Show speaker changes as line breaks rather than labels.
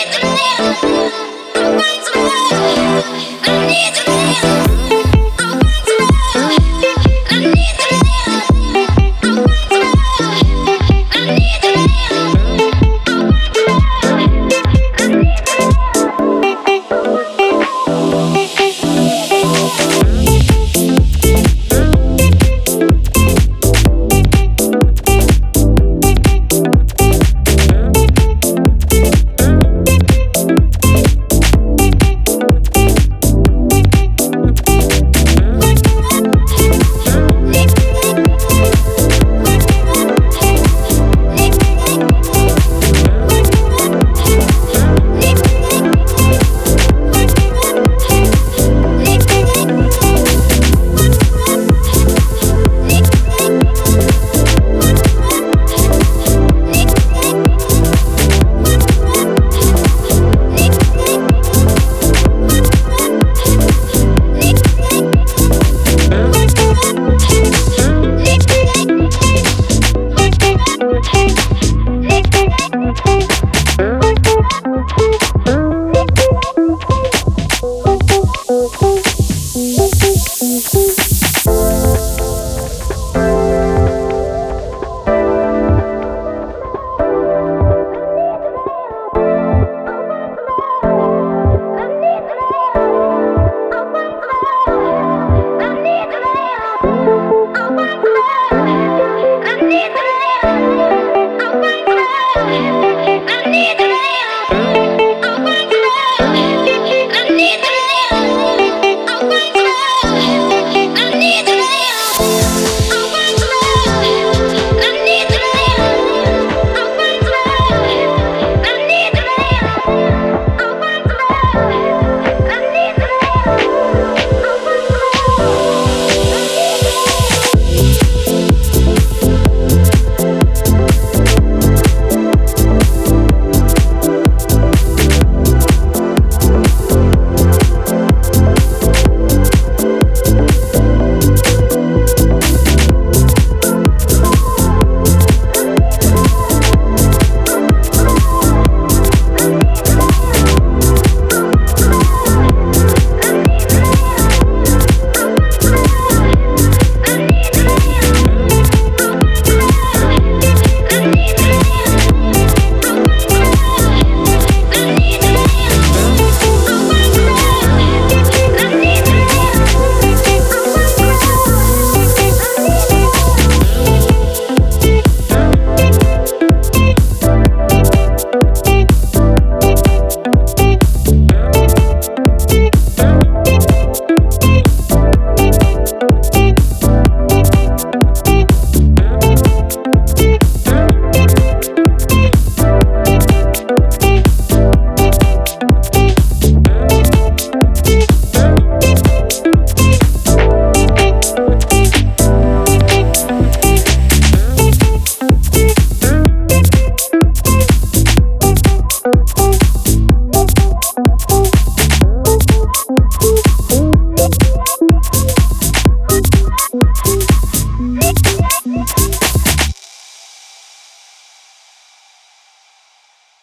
I'm tonight, to tonight.